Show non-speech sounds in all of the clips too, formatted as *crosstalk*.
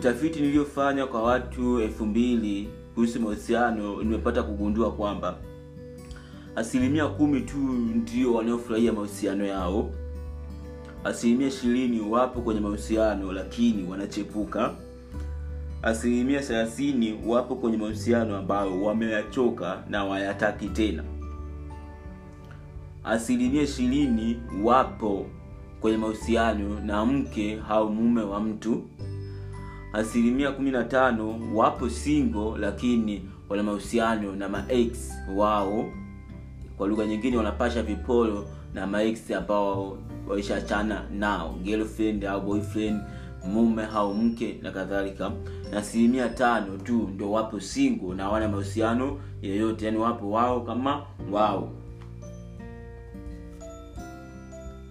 utafiti niliyofanya kwa watu elfu mbili kuhusu mahusiano nimepata kugundua kwamba asilimia kumi tu ndio wanaofurahia mahusiano yao. Asilimia ishirini wapo kwenye mahusiano lakini wanachepuka. Asilimia thelathini wapo kwenye mahusiano ambayo wameyachoka na wayataki tena. Asilimia ishirini wapo kwenye mahusiano na mke au mume wa mtu asilimia kumi na tano wapo single lakini wana mahusiano na max wao. Kwa lugha nyingine wanapasha vipolo na max ambao waishachana nao. Girlfriend au boyfriend mume au mke na kadhalika. Na asilimia tano tu ndo wapo single na wana mahusiano yeyote. Yani wapo wao kama wao.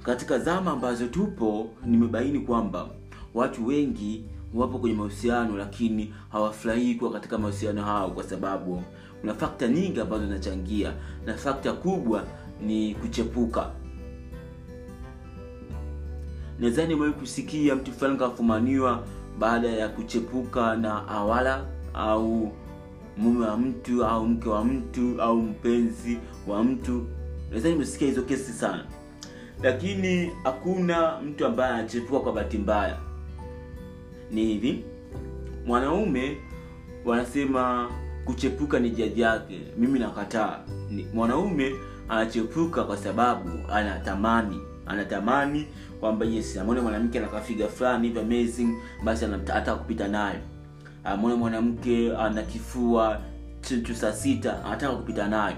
Katika zama ambazo tupo nimebaini kwamba watu wengi wapo kwenye mahusiano lakini hawafurahii kuwa katika mahusiano hao kwa sababu kuna fakta nyingi ambazo zinachangia na fakta kubwa ni kuchepuka. Nadhani umewahi kusikia mtu fulani kafumaniwa baada ya kuchepuka na awala au mume wa mtu au mke wa mtu au mpenzi wa mtu. Nadhani umesikia hizo kesi sana. Lakini hakuna mtu ambaye anachepuka kwa bahati mbaya ni hivi. Mwanaume wanasema kuchepuka ni jaji yake. Mimi nakataa. Mwanaume anachepuka kwa sababu anatamani anatamani kwamba yes amone mwanamke anakafiga fulani amazing basi anataka kupita nayo. Amone mwanamke ana kifua saa sita anataka kupita nayo.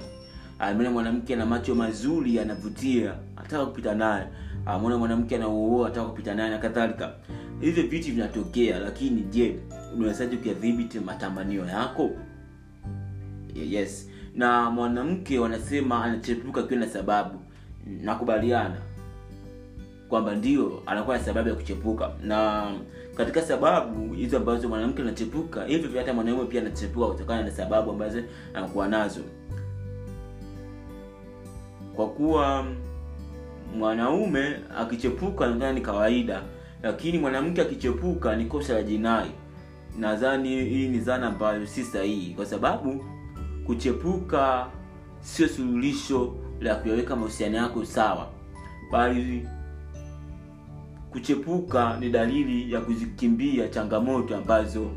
Amone mwanamke ana macho mazuri anavutia anataka kupita nayo. Amone mwanamke anauoa anataka kupita nayo na kadhalika hivyo vitu vinatokea lakini je unawezaji kuyadhibiti matamanio yako? Yes. Na mwanamke wanasema anachepuka akiwa na sababu. Nakubaliana kwamba ndio anakuwa na sababu ya kuchepuka. Na katika sababu hizo ambazo mwanamke anachepuka hivyo hata mwanaume pia anachepuka kutokana na sababu ambazo anakuwa nazo. Kwa kuwa mwanaume akichepuka nadhani ni kawaida lakini mwanamke akichepuka ni kosa la jinai. Nadhani hii ni dhana ambayo si sahihi. Kwa sababu kuchepuka sio suluhisho la kuyaweka mahusiano yako sawa. Bali kuchepuka ni dalili ya kuzikimbia changamoto ambazo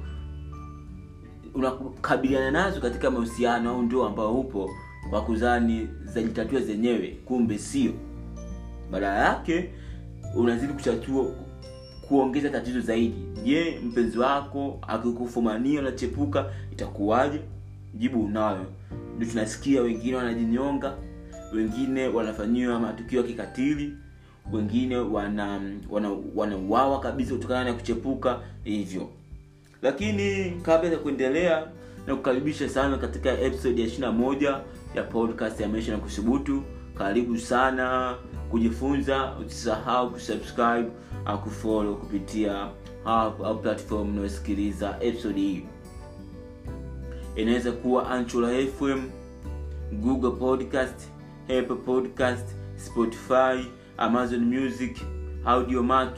unakabiliana nazo katika mahusiano au ndio ambao upo kwa kuzani zajitatua zenyewe kumbe sio. Badala yake unazidi kuchatua kuongeza tatizo zaidi. Je mpenzi wako akikufumania unachepuka itakuwaje? Jibu unayo. Ndio tunasikia wengine wanajinyonga wengine wanafanyiwa matukio ya kikatili wengine wana wanauawa wana wanauawa kabisa kutokana na kuchepuka hivyo. Lakini kabla ya kuendelea na kukaribisha sana katika episode ya 21 ya podcast ya maisha na kusubutu. Karibu sana kujifunza usisahau kusubscribe au kupitia app au platform unayosikiliza episode hii. Inaweza kuwa anchula fm google podcast apple podcast spotify amazon music audiomack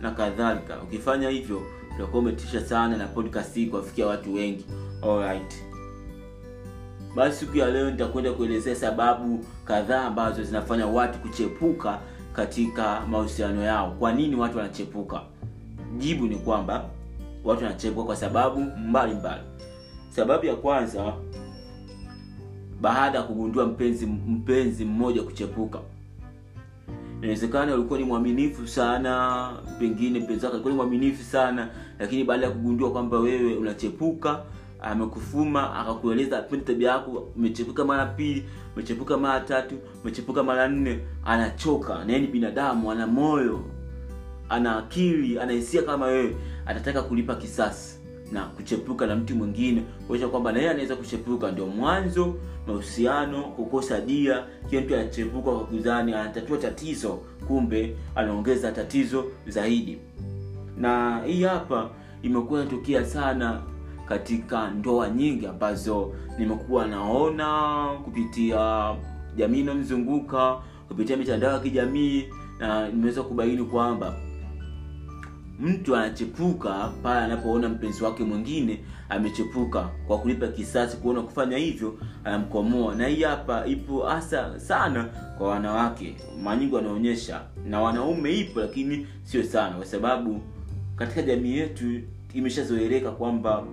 na kadhalika. Ukifanya hivyo utakuwa umetisha sana na podcast hii kuwafikia watu wengi. Alright. Basi siku ya leo nitakwenda kuelezea sababu kadhaa ambazo zinafanya watu kuchepuka katika mahusiano yao. Kwa nini watu wanachepuka? Jibu ni kwamba watu wanachepuka kwa sababu mbalimbali. Mbali. sababu ya kwanza baada ya kugundua mpenzi mpenzi mmoja kuchepuka. Inawezekana ulikuwa ni mwaminifu sana pengine mpenzi wako alikuwa ni mwaminifu sana lakini baada ya kugundua kwamba wewe unachepuka amekufuma akakueleza apendi tabia yako umechepuka mara pili umechepuka mara tatu umechepuka mara nne anachoka na ni binadamu ana moyo ana akili ana kama wewe. Atataka kulipa kisasi na kuchepuka na mtu mwingine kuonyesha kwamba na yeye anaweza kuchepuka. Ndio mwanzo mahusiano kukosa dia kila mtu anachepuka kwa kuzani anatatua tatizo kumbe anaongeza tatizo zaidi. Na hii hapa imekuwa inatokea sana katika ndoa nyingi ambazo nimekuwa naona kupitia jamii inayomzunguka kupitia mitandao ya kijamii na nimeweza kubaini kwamba mtu anachepuka pale anapoona mpenzi wake mwingine amechepuka kwa kulipa kisasi kuona kufanya hivyo anamkomoa. Na hii hapa ipo hasa sana kwa wanawake. Manyingi wanaonyesha na wanaume ipo lakini sio sana kwa sababu katika jamii yetu imeshazoeleka kwamba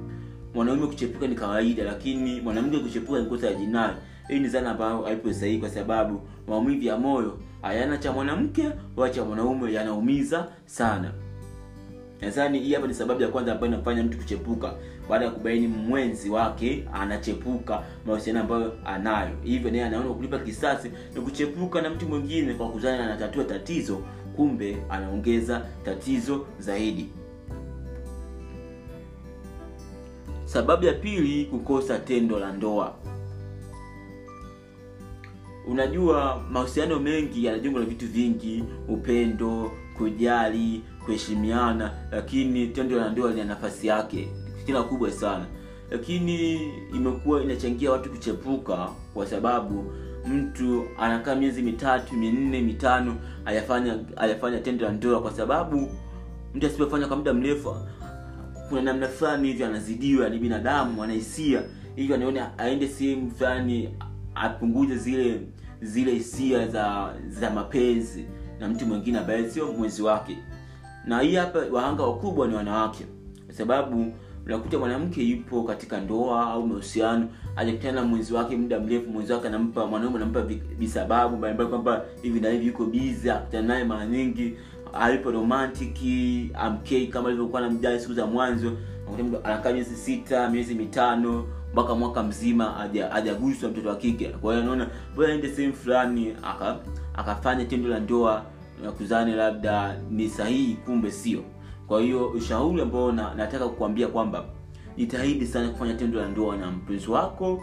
mwanaume kuchepuka ni kawaida lakini mwanamke kuchepuka ni kosa ya jinai. Hii ni zana ambayo haipo sahihi kwa sababu maumivu ya moyo hayana cha mwanamke wala cha mwanaume yanaumiza sana. Nadhani hii hapa ni sababu ya kwanza ambayo inafanya mtu kuchepuka. Baada ya kubaini mwenzi wake anachepuka mahusiano ambayo anayo. Hivyo naye anaona kulipa kisasi ni kuchepuka na mtu mwingine kwa kuzana anatatua tatizo kumbe anaongeza tatizo zaidi sababu ya pili kukosa tendo la ndoa. Unajua mahusiano mengi yanajengwa na vitu vingi. Upendo kujali kuheshimiana. Lakini tendo la ndoa lina nafasi yake. Kina kubwa sana. Lakini imekuwa inachangia watu kuchepuka kwa sababu mtu anakaa miezi mitatu minne mitano hayafanya hayafanya tendo la ndoa kwa sababu mtu asipofanya kwa muda mrefu kuna namna fulani hivyo anazidiwa ni binadamu anahisia. Hivyo anaona aende sehemu fulani apunguze zile zile hisia za za mapenzi na mtu mwingine ambaye sio mwezi wake. Na hii hapa wahanga wakubwa ni wanawake. Kwa sababu unakuta mwanamke yupo katika ndoa au mahusiano ajakutana na mwenzi wake muda mrefu mwenzi wake anampa mwanaume anampa visababu mbalimbali kwamba hivi na hivi yuko bizi akutana naye mara nyingi alipo romantiki amkei kama alivyokuwa namjali siku za mwanzo. Anakaa miezi sita miezi mitano mpaka mwaka mzima hajaguswa mtoto wa kike. Kwa hiyo anaona bora ende sehemu fulani aka akafanya tendo la ndoa na labda ni sahihi kumbe sio. Kwa hiyo ushauri ambao na, nataka kukuambia kwamba jitahidi sana kufanya tendo la ndoa na mpenzi wako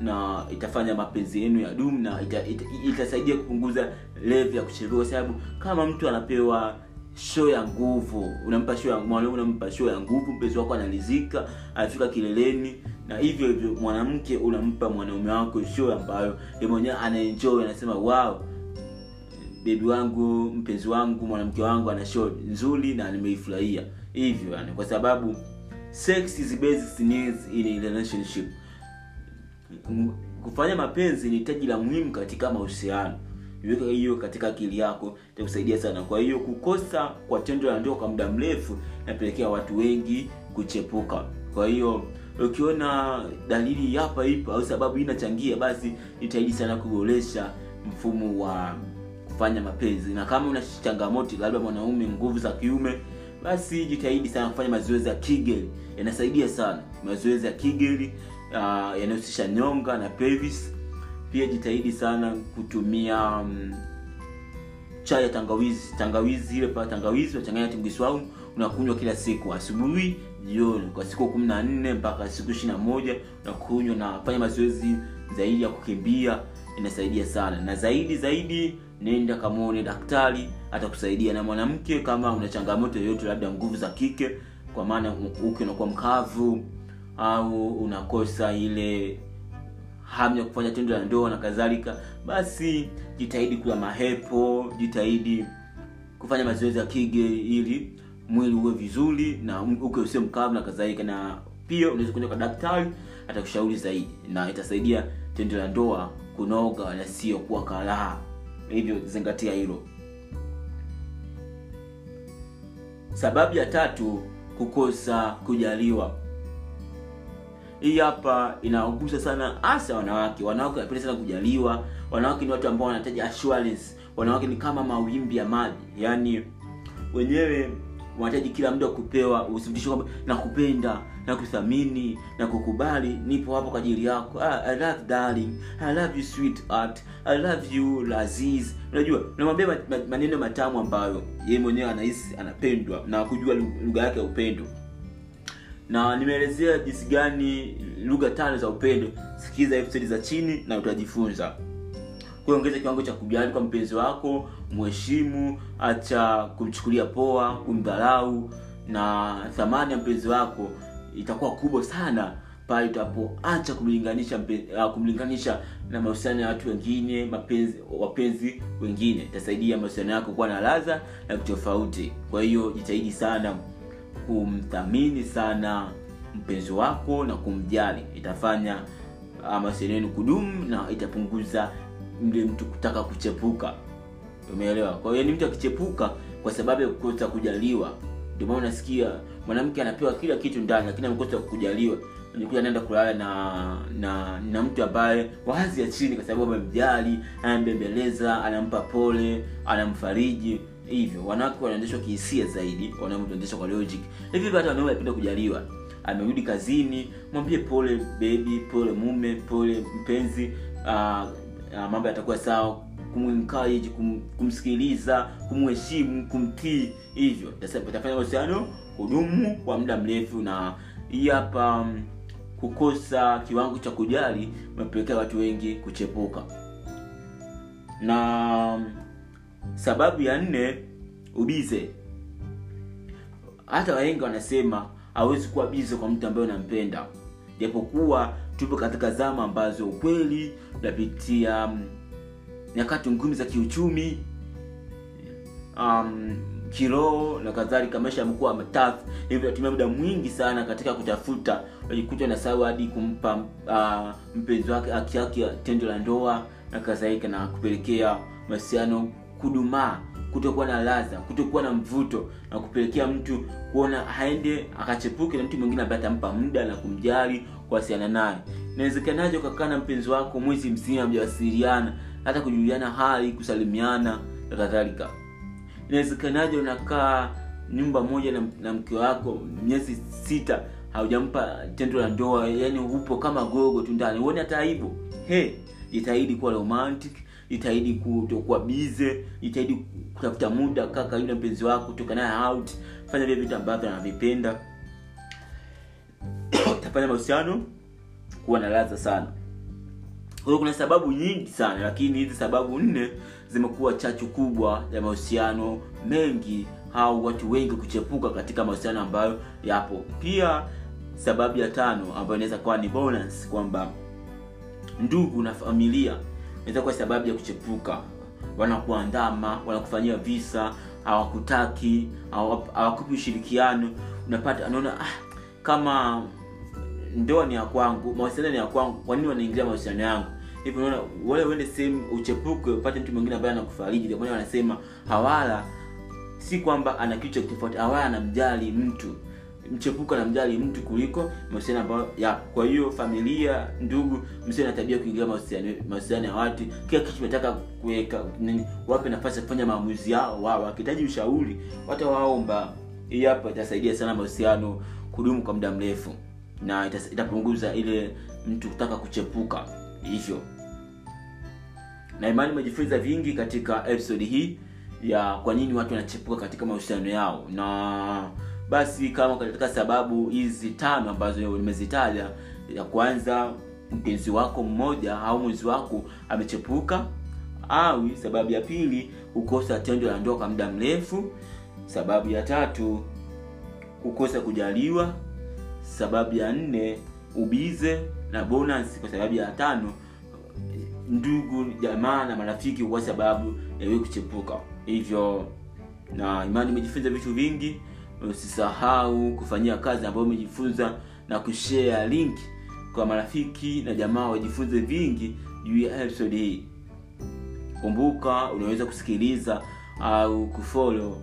na itafanya mapenzi yenu ya dumu na ita, ita, itasaidia kupunguza levu ya kuchelewa sababu kama mtu anapewa show ya nguvu unampa show ya mwanaume unampa show ya nguvu mpenzi wako analizika anafika kileleni na hivyo hivyo mwanamke unampa mwanaume wako show ambayo yeye mwenyewe anaenjoy anasema wow bebi wangu mpenzi wangu mwanamke wangu ana show nzuri na nimeifurahia. Hivyo yani kwa sababu sex is basic needs in a relationship. Kufanya mapenzi ni hitaji la muhimu katika mahusiano iweka hiyo katika akili yako itakusaidia sana. Kwa hiyo kukosa kwa tendo la ndoa kwa muda mrefu napelekea watu wengi kuchepuka. Kwa hiyo ukiona dalili hapa ipo au sababu inachangia basi itaidi sana kuboresha mfumo wa kufanya mapenzi. Na kama una changamoto labda mwanaume nguvu za kiume basi jitahidi sana kufanya mazoezi ya kigeli yanasaidia sana. Mazoezi ya kigeli uh, yanahusisha nyonga na pelvis pia jitahidi sana kutumia um, chai ya tangawizi. Tangawizi ile pa tangawizi unachanganya tingiswau unakunywa kila siku. Asubuhi jioni. Kwa siku kumi na nne mpaka siku ishiri na moja unakunywa na fanya mazoezi zaidi ya kukimbia. Inasaidia sana. Na zaidi zaidi nenda kamwone daktari atakusaidia. Na mwanamke kama una changamoto yoyote labda nguvu za kike kwa maana uke unakuwa mkavu au unakosa ile hamu ya kufanya tendo la ndoa na kadhalika basi jitahidi kula mahepo jitahidi kufanya mazoezi ya kige ili mwili uwe vizuri na uke usio mkavu na kadhalika na pia unaweza kuenda kwa daktari atakushauri zaidi na itasaidia tendo la ndoa kunoga na sio kuwa karaha hivyo zingatia hilo. Sababu ya tatu kukosa kujaliwa hii hapa inawagusa sana hasa wanawake. Wanawake wanapenda sana kujaliwa. Wanawake ni watu ambao wanahitaji assurance. Wanawake ni kama mawimbi ya maji. Yaani wenyewe wanahitaji kila mtu kupewa uthibitisho kwamba nakupenda nakuthamini na kukubali nipo hapo kwa ajili yako. Ah, i love darling. I love you sweetheart. I love you laziz. Unajua unamwambia maneno matamu ambayo yeye mwenyewe anahisi anapendwa na kujua lugha yake ya upendo na nimeelezea jinsi gani lugha tano za upendo. Sikiza episodi za chini na utajifunza. Kuongeza kiwango cha kujali kwa mpenzi wako mheshimu acha kumchukulia poa kumdharau na thamani ya mpenzi wako itakuwa kubwa sana pale utapoacha kumlinganisha uh, kumlinganisha na mahusiano ya watu wengine mapenzi wapenzi wengine. Itasaidia mahusiano yako kuwa na ladha na kitofauti. Kwa hiyo jitahidi sana kumthamini sana mpenzi wako na kumjali. Itafanya uh, mahusiano kudumu na itapunguza mle mtu kutaka kuchepuka. Umeelewa? Kwa hiyo ni mtu akichepuka kwa sababu ya kukosa kujaliwa. Ndio maana unasikia mwanamke anapewa kila kitu ndani lakini amekosa kujaliwa. Nikuja naenda kulala na na na mtu ambaye wazi ya chini kwa sababu amemjali anambembeleza anampa pole anamfariji hivyo wanawake wanaendeshwa kihisia zaidi wanaume wanaendeshwa kwa logic. Hivi hata wanaume wanapenda kujaliwa? Amerudi kazini mwambie pole bebi pole mume pole mpenzi uh, uh, mambo yatakuwa sawa. Kumencourage kum, kumsikiliza kumheshimu kumtii. Hivyo tafanya mahusiano hudumu kwa muda mrefu na hii hapa um, kukosa kiwango cha kujali umepelekea watu wengi kuchepuka. Na mm, sababu ya nne ubize. Hata wahenga wanasema hawezi kuwa bize kwa mtu ambaye unampenda. Japokuwa tupo katika zama ambazo ukweli unapitia um, nyakati ngumu za kiuchumi um, kiroho na kadhalika maisha yamekuwa matafu. Hivyo natumia muda mwingi sana katika kutafuta najikuta na sawa hadi kumpa uh, mpenzi wake haki yake tendo la ndoa na kadhalika na kupelekea mahusiano kudumaa kutokuwa na ladha kutokuwa na mvuto na kupelekea mtu kuona haende akachepuke na mtu mwingine ambaye atampa muda na kumjali kuwasiliana naye. Inawezekanaje ukakaa na mpenzi wako mwezi mzima mjawasiliana hata kujuliana hali kusalimiana na kadhalika? Inawezekanaje unakaa nyumba moja na, na mke wako miezi sita haujampa tendo la ndoa yani upo kama gogo tu ndani uone hata aibu? He jitahidi kuwa romantic jitahidi kutokuwa bize jitahidi kutafuta muda kaka yule mpenzi wako toka naye out fanya vile vitu ambavyo anavipenda. *coughs* Utafanya mahusiano kuwa na ladha sana. Kwa kuna sababu nyingi sana lakini hizi sababu nne zimekuwa chachu kubwa ya mahusiano mengi au watu wengi kuchepuka katika mahusiano ambayo yapo. Pia sababu ya tano ambayo inaweza kuwa ni bonus kwamba ndugu na familia inaweza sababu ya kuchepuka. Wanakuandama wanakufanyia visa hawakutaki hawa- hawakupi ushirikiano. Unapata anaona ah, kama ndoa ni ya kwangu mahusiano ni ya kwangu kwa nini wanaingilia mahusiano yangu? Hivyo unaona wale uende sehemu uchepuke upate mtu mwingine ambaye anakufariji. Ndio maana wanasema hawala si kwamba ana kitu cha tofauti hawala anamjali mtu mchepuko anamjali mtu kuliko mahusiano ambayo yapo kwa hiyo familia ndugu msio na tabia mahusiano ya watu. Kila kitu nataka kuweka wape nafasi ya kufanya maamuzi yao wao. Wakihitaji ushauri watawaomba hii hapa itasaidia sana mahusiano kudumu kwa muda mrefu. Na itapunguza ile mtu kutaka kuchepuka. Hivyo. Na imani umejifunza vingi katika episode hii ya kwa nini watu wanachepuka katika mahusiano yao. Na basi kama katika sababu hizi tano ambazo nimezitaja ya kwanza mpenzi wako mmoja au mwenzi wako amechepuka au sababu ya pili kukosa tendo la ndoa kwa muda mrefu sababu ya tatu kukosa kujaliwa sababu ya nne ubize na bonus kwa sababu ya tano ndugu jamaa na marafiki kwa sababu yawe kuchepuka. Hivyo na imani umejifunza vitu vingi usisahau kufanyia kazi ambayo umejifunza na kushare link kwa marafiki na jamaa wajifunze vingi juu ya episode hii. Kumbuka unaweza kusikiliza au kufolo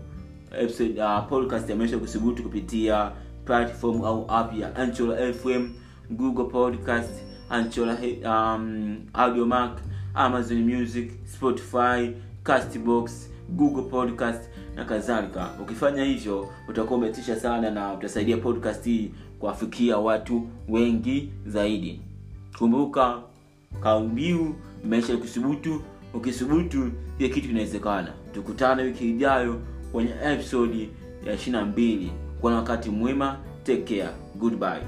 episode uh, podcast ya maisha kusubutu kupitia platform au app ya anchola FM, Google Podcast, anchola um, Audiomack, Amazon Music, Spotify, Castbox, Google Podcast na kadhalika. Ukifanya hivyo utakuwa umetisha sana na utasaidia podcast hii kuwafikia watu wengi zaidi. Kumbuka kaumbiu maisha kusubutu, ukisubutu kile kitu kinawezekana. Tukutane wiki ijayo kwenye episodi ya 22 kuwa na wakati mwema take care goodbye